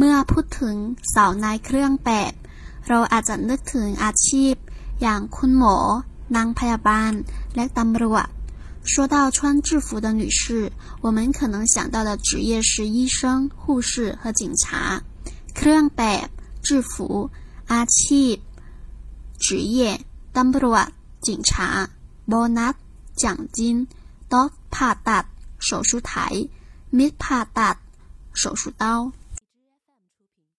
เมื่อพูดถึงสาวนายเครื่องแบบ เราอาจจะนึกถึงอาชีพ อย่างคุณหมอนางพยาบาล และตำรวจ说到穿制服的女士，我们可能想到的职业是医生、护士和警察。เครื่องแบบ制服อาชีพ职业ตำรวจ警察โบนัส奖金โต๊ะผ่าตัด手术台มิดผ่าตัด手术刀